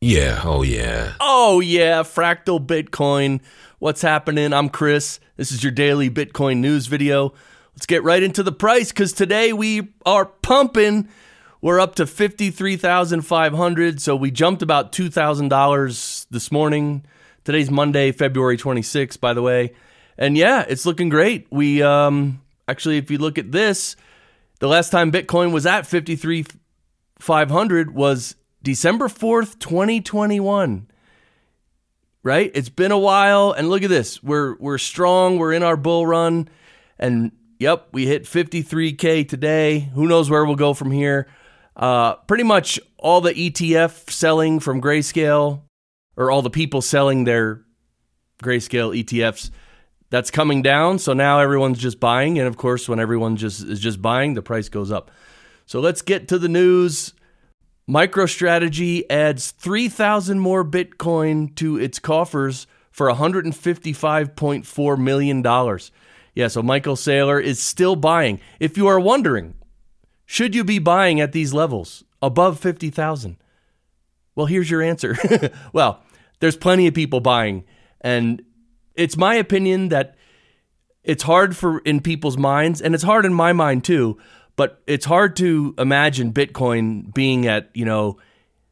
Yeah, oh yeah. Oh, yeah, Fractal Bitcoin. What's happening? I'm Chris. This is your daily Bitcoin news video. Let's get right into the price because today we are pumping. We're up to 53,500. So we jumped about $2,000 this morning. Today's Monday, February 26th, by the way. And yeah, it's looking great. We um actually if you look at this, the last time Bitcoin was at 53,500 was December 4th, 2021. Right? It's been a while and look at this. We're we're strong, we're in our bull run and yep, we hit 53k today. Who knows where we'll go from here? Uh, pretty much all the ETF selling from Grayscale or all the people selling their Grayscale ETFs that's coming down. So now everyone's just buying and of course when everyone just is just buying, the price goes up. So let's get to the news. MicroStrategy adds 3,000 more Bitcoin to its coffers for $155.4 million. Yeah, so Michael Saylor is still buying. If you are wondering, should you be buying at these levels above 50,000? Well, here's your answer. well, there's plenty of people buying. And it's my opinion that it's hard for in people's minds, and it's hard in my mind too but it's hard to imagine Bitcoin being at, you know,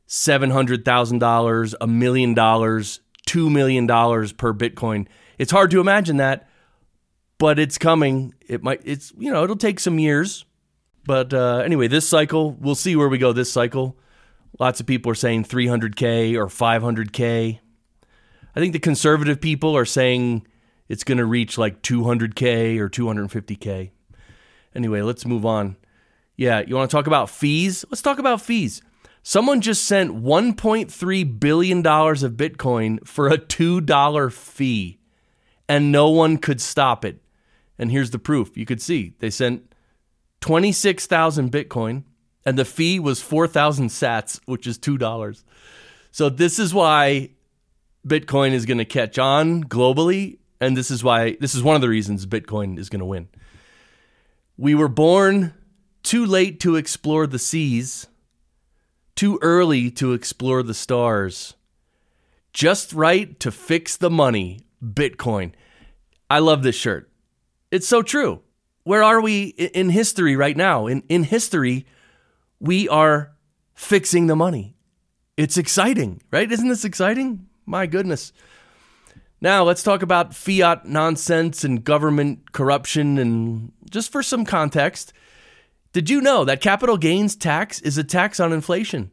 $700,000, a million dollars, $2 million per Bitcoin. It's hard to imagine that, but it's coming. It might, it's, you know, it'll take some years. But uh, anyway, this cycle, we'll see where we go this cycle. Lots of people are saying 300K or 500K. I think the conservative people are saying it's going to reach like 200K or 250K. Anyway, let's move on. Yeah, you want to talk about fees? Let's talk about fees. Someone just sent $1.3 billion of Bitcoin for a $2 fee, and no one could stop it. And here's the proof. You could see they sent 26,000 Bitcoin, and the fee was 4,000 sats, which is $2. So this is why Bitcoin is going to catch on globally. And this is why, this is one of the reasons Bitcoin is going to win. We were born too late to explore the seas, too early to explore the stars, just right to fix the money. Bitcoin. I love this shirt. It's so true. Where are we in history right now? In, in history, we are fixing the money. It's exciting, right? Isn't this exciting? My goodness. Now, let's talk about fiat nonsense and government corruption. And just for some context, did you know that capital gains tax is a tax on inflation?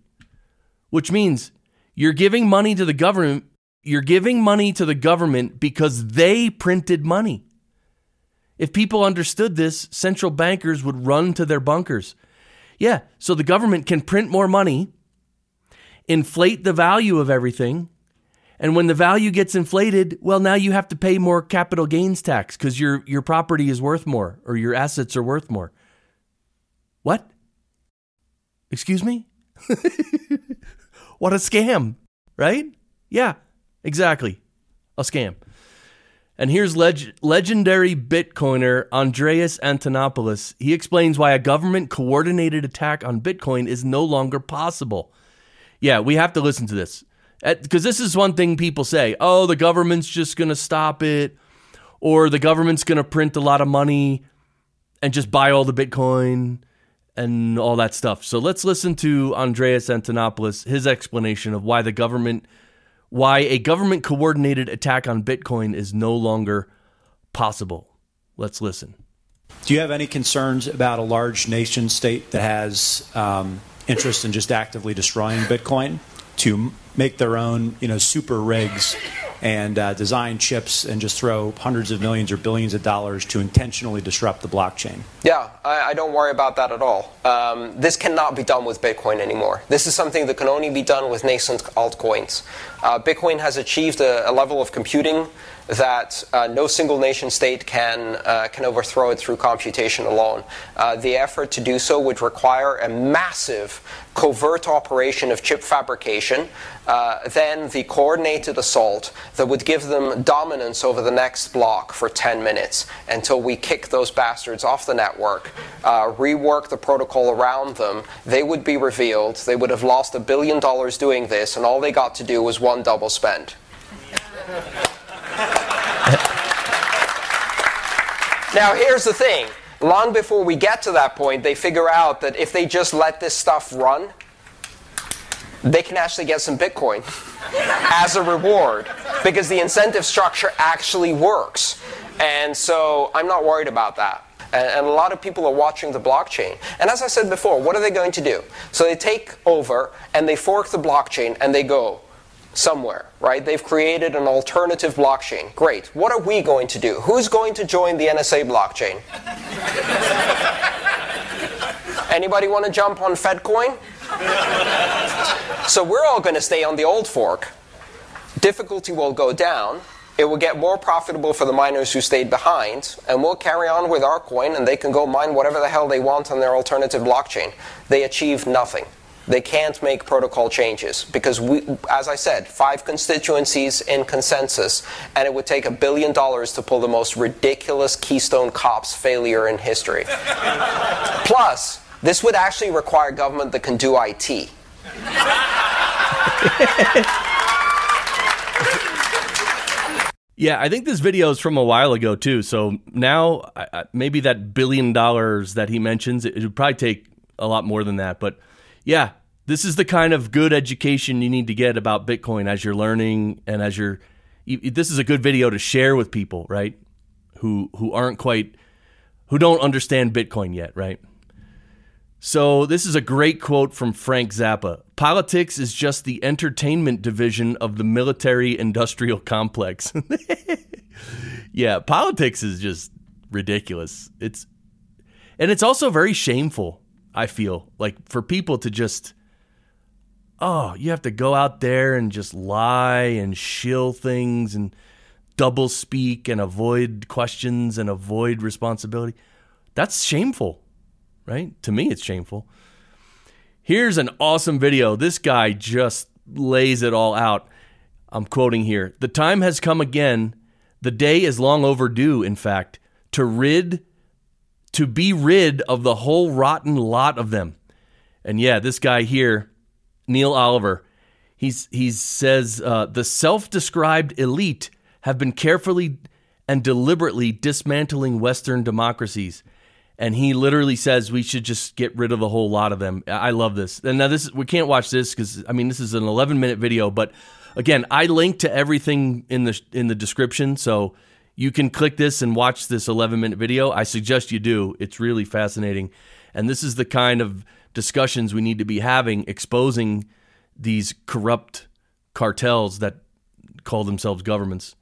Which means you're giving money to the government, you're giving money to the government because they printed money. If people understood this, central bankers would run to their bunkers. Yeah, so the government can print more money, inflate the value of everything, and when the value gets inflated, well, now you have to pay more capital gains tax because your, your property is worth more or your assets are worth more. What? Excuse me? what a scam, right? Yeah, exactly. A scam. And here's leg- legendary Bitcoiner Andreas Antonopoulos. He explains why a government coordinated attack on Bitcoin is no longer possible. Yeah, we have to listen to this because this is one thing people say oh, the government's just going to stop it, or the government's going to print a lot of money and just buy all the Bitcoin and all that stuff. So let's listen to Andreas Antonopoulos, his explanation of why the government, why a government coordinated attack on Bitcoin is no longer possible. Let's listen. Do you have any concerns about a large nation state that has um, interest in just actively destroying Bitcoin to make their own, you know, super rigs and uh, design chips and just throw hundreds of millions or billions of dollars to intentionally disrupt the blockchain. Yeah, I, I don't worry about that at all. Um, this cannot be done with Bitcoin anymore. This is something that can only be done with nascent altcoins. Uh, Bitcoin has achieved a, a level of computing that uh, no single nation state can, uh, can overthrow it through computation alone. Uh, the effort to do so would require a massive covert operation of chip fabrication, uh, then the coordinated assault that would give them dominance over the next block for 10 minutes until we kick those bastards off the network, uh, rework the protocol around them. They would be revealed. They would have lost a billion dollars doing this, and all they got to do was one double spend. now, here's the thing long before we get to that point, they figure out that if they just let this stuff run, they can actually get some Bitcoin as a reward because the incentive structure actually works. And so I'm not worried about that. And, and, a lot of people are watching the blockchain. And as I said before, what are they going to do? So they take over and they fork the blockchain and they go somewhere, right? They've created an alternative blockchain. Great. What are we going to do? Who's going to join the NSA blockchain? Anybody want to jump on FedCoin? so we're all going to stay on the old fork. Difficulty will go down. It will get more profitable for the miners who stayed behind, and we'll carry on with our coin, and they can go mine whatever the hell they want on their alternative blockchain. They achieve nothing. They can't make protocol changes because, we, as I said, five constituencies in consensus, and it would take a billion dollars to pull the most ridiculous Keystone Cops failure in history. Plus, this would actually require government that can do IT. Yeah, I think this video is from a while ago too. So now maybe that billion dollars that he mentions, it would probably take a lot more than that. But yeah, this is the kind of good education you need to get about Bitcoin as you're learning and as you're. This is a good video to share with people, right? Who who aren't quite, who don't understand Bitcoin yet, right? So this is a great quote from Frank Zappa. Politics is just the entertainment division of the military industrial complex. yeah, politics is just ridiculous. It's and it's also very shameful I feel like for people to just, oh, you have to go out there and just lie and shill things and double speak and avoid questions and avoid responsibility. That's shameful, right? To me, it's shameful. Here's an awesome video. This guy just lays it all out. I'm quoting here The time has come again. The day is long overdue, in fact, to rid to be rid of the whole rotten lot of them. And yeah, this guy here, Neil Oliver, he's he says uh, the self-described elite have been carefully and deliberately dismantling Western democracies. And he literally says we should just get rid of a whole lot of them. I love this. And now this we can't watch this because I mean this is an 11 minute video, but again, I link to everything in the in the description. So you can click this and watch this 11 minute video. I suggest you do. It's really fascinating. And this is the kind of discussions we need to be having, exposing these corrupt cartels that call themselves governments.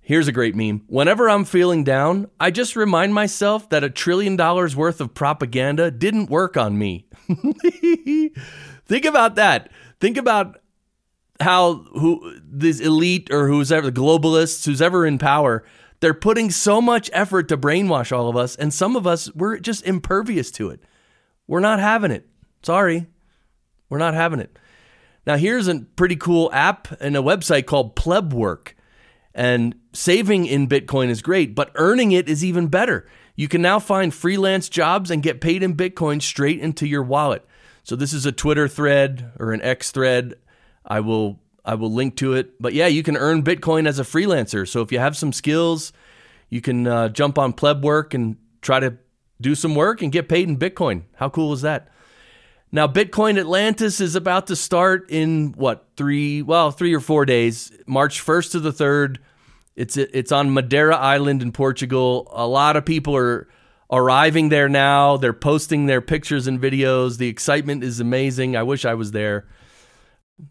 Here's a great meme. Whenever I'm feeling down, I just remind myself that a trillion dollars worth of propaganda didn't work on me. Think about that. Think about how who this elite or who's ever the globalists, who's ever in power, they're putting so much effort to brainwash all of us, and some of us we're just impervious to it. We're not having it. Sorry, we're not having it. Now here's a pretty cool app and a website called Plebwork. And saving in Bitcoin is great, but earning it is even better. You can now find freelance jobs and get paid in Bitcoin straight into your wallet. So this is a Twitter thread or an X thread I will I will link to it. But yeah, you can earn Bitcoin as a freelancer. So if you have some skills, you can uh, jump on Plebwork and try to do some work and get paid in Bitcoin. How cool is that? Now, Bitcoin Atlantis is about to start in what three? Well, three or four days, March first to the third. It's it's on Madeira Island in Portugal. A lot of people are arriving there now. They're posting their pictures and videos. The excitement is amazing. I wish I was there.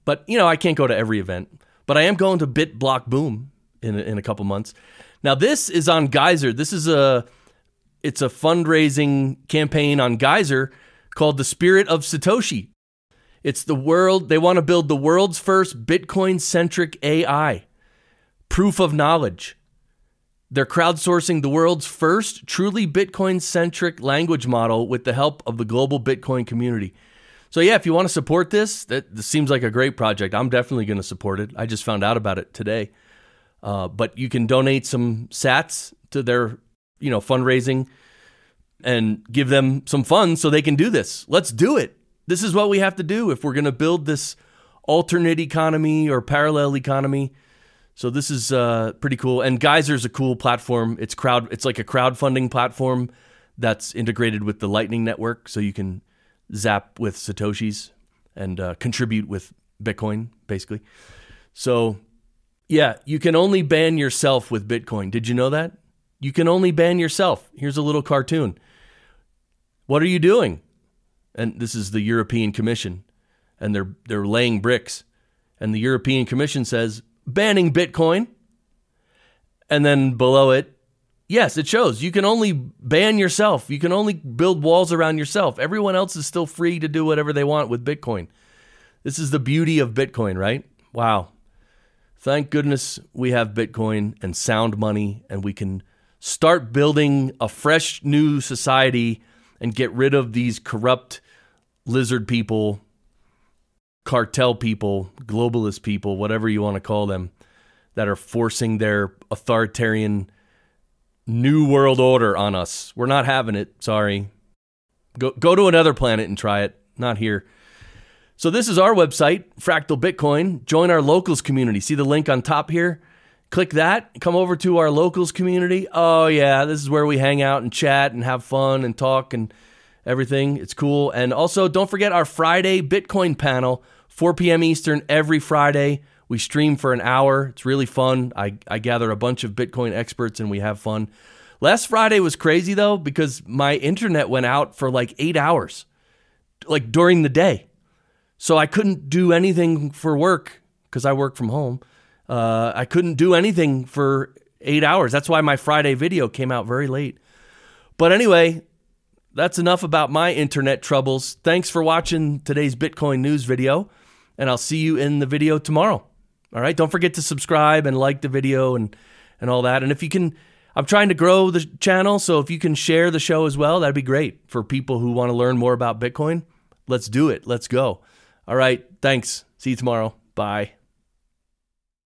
But you know, I can't go to every event. But I am going to Bit Block Boom in in a couple months. Now this is on Geyser. This is a it's a fundraising campaign on Geyser called the Spirit of Satoshi. It's the world they want to build the world's first Bitcoin centric AI. proof of knowledge. They're crowdsourcing the world's first truly Bitcoin centric language model with the help of the global Bitcoin community. So, yeah, if you want to support this, that this seems like a great project. I'm definitely going to support it. I just found out about it today. Uh, but you can donate some sats to their, you know, fundraising and give them some funds so they can do this. Let's do it. This is what we have to do if we're going to build this alternate economy or parallel economy. So this is uh, pretty cool. And Geyser's a cool platform. It's crowd. It's like a crowdfunding platform that's integrated with the Lightning Network, so you can zap with satoshis and uh, contribute with Bitcoin, basically. So yeah, you can only ban yourself with Bitcoin. Did you know that? You can only ban yourself. Here's a little cartoon. What are you doing? And this is the European Commission, and they're they're laying bricks. And the European Commission says banning Bitcoin. And then below it, yes, it shows you can only ban yourself. You can only build walls around yourself. Everyone else is still free to do whatever they want with Bitcoin. This is the beauty of Bitcoin, right? Wow. Thank goodness we have Bitcoin and sound money, and we can start building a fresh new society and get rid of these corrupt lizard people, cartel people, globalist people, whatever you want to call them, that are forcing their authoritarian new world order on us. We're not having it. Sorry. Go go to another planet and try it. Not here. So this is our website, Fractal Bitcoin. Join our locals community. See the link on top here? Click that. Come over to our locals community. Oh yeah, this is where we hang out and chat and have fun and talk and everything. It's cool. And also don't forget our Friday Bitcoin panel, 4 p.m. Eastern every Friday. We stream for an hour. It's really fun. I, I gather a bunch of Bitcoin experts and we have fun. Last Friday was crazy though because my internet went out for like eight hours, like during the day. So I couldn't do anything for work because I work from home. Uh, I couldn't do anything for eight hours. That's why my Friday video came out very late. But anyway, that's enough about my internet troubles. Thanks for watching today's Bitcoin news video, and I'll see you in the video tomorrow. All right, don't forget to subscribe and like the video and and all that. And if you can, I'm trying to grow the channel, so if you can share the show as well, that'd be great for people who want to learn more about Bitcoin. Let's do it. Let's go. All right. Thanks. See you tomorrow. Bye.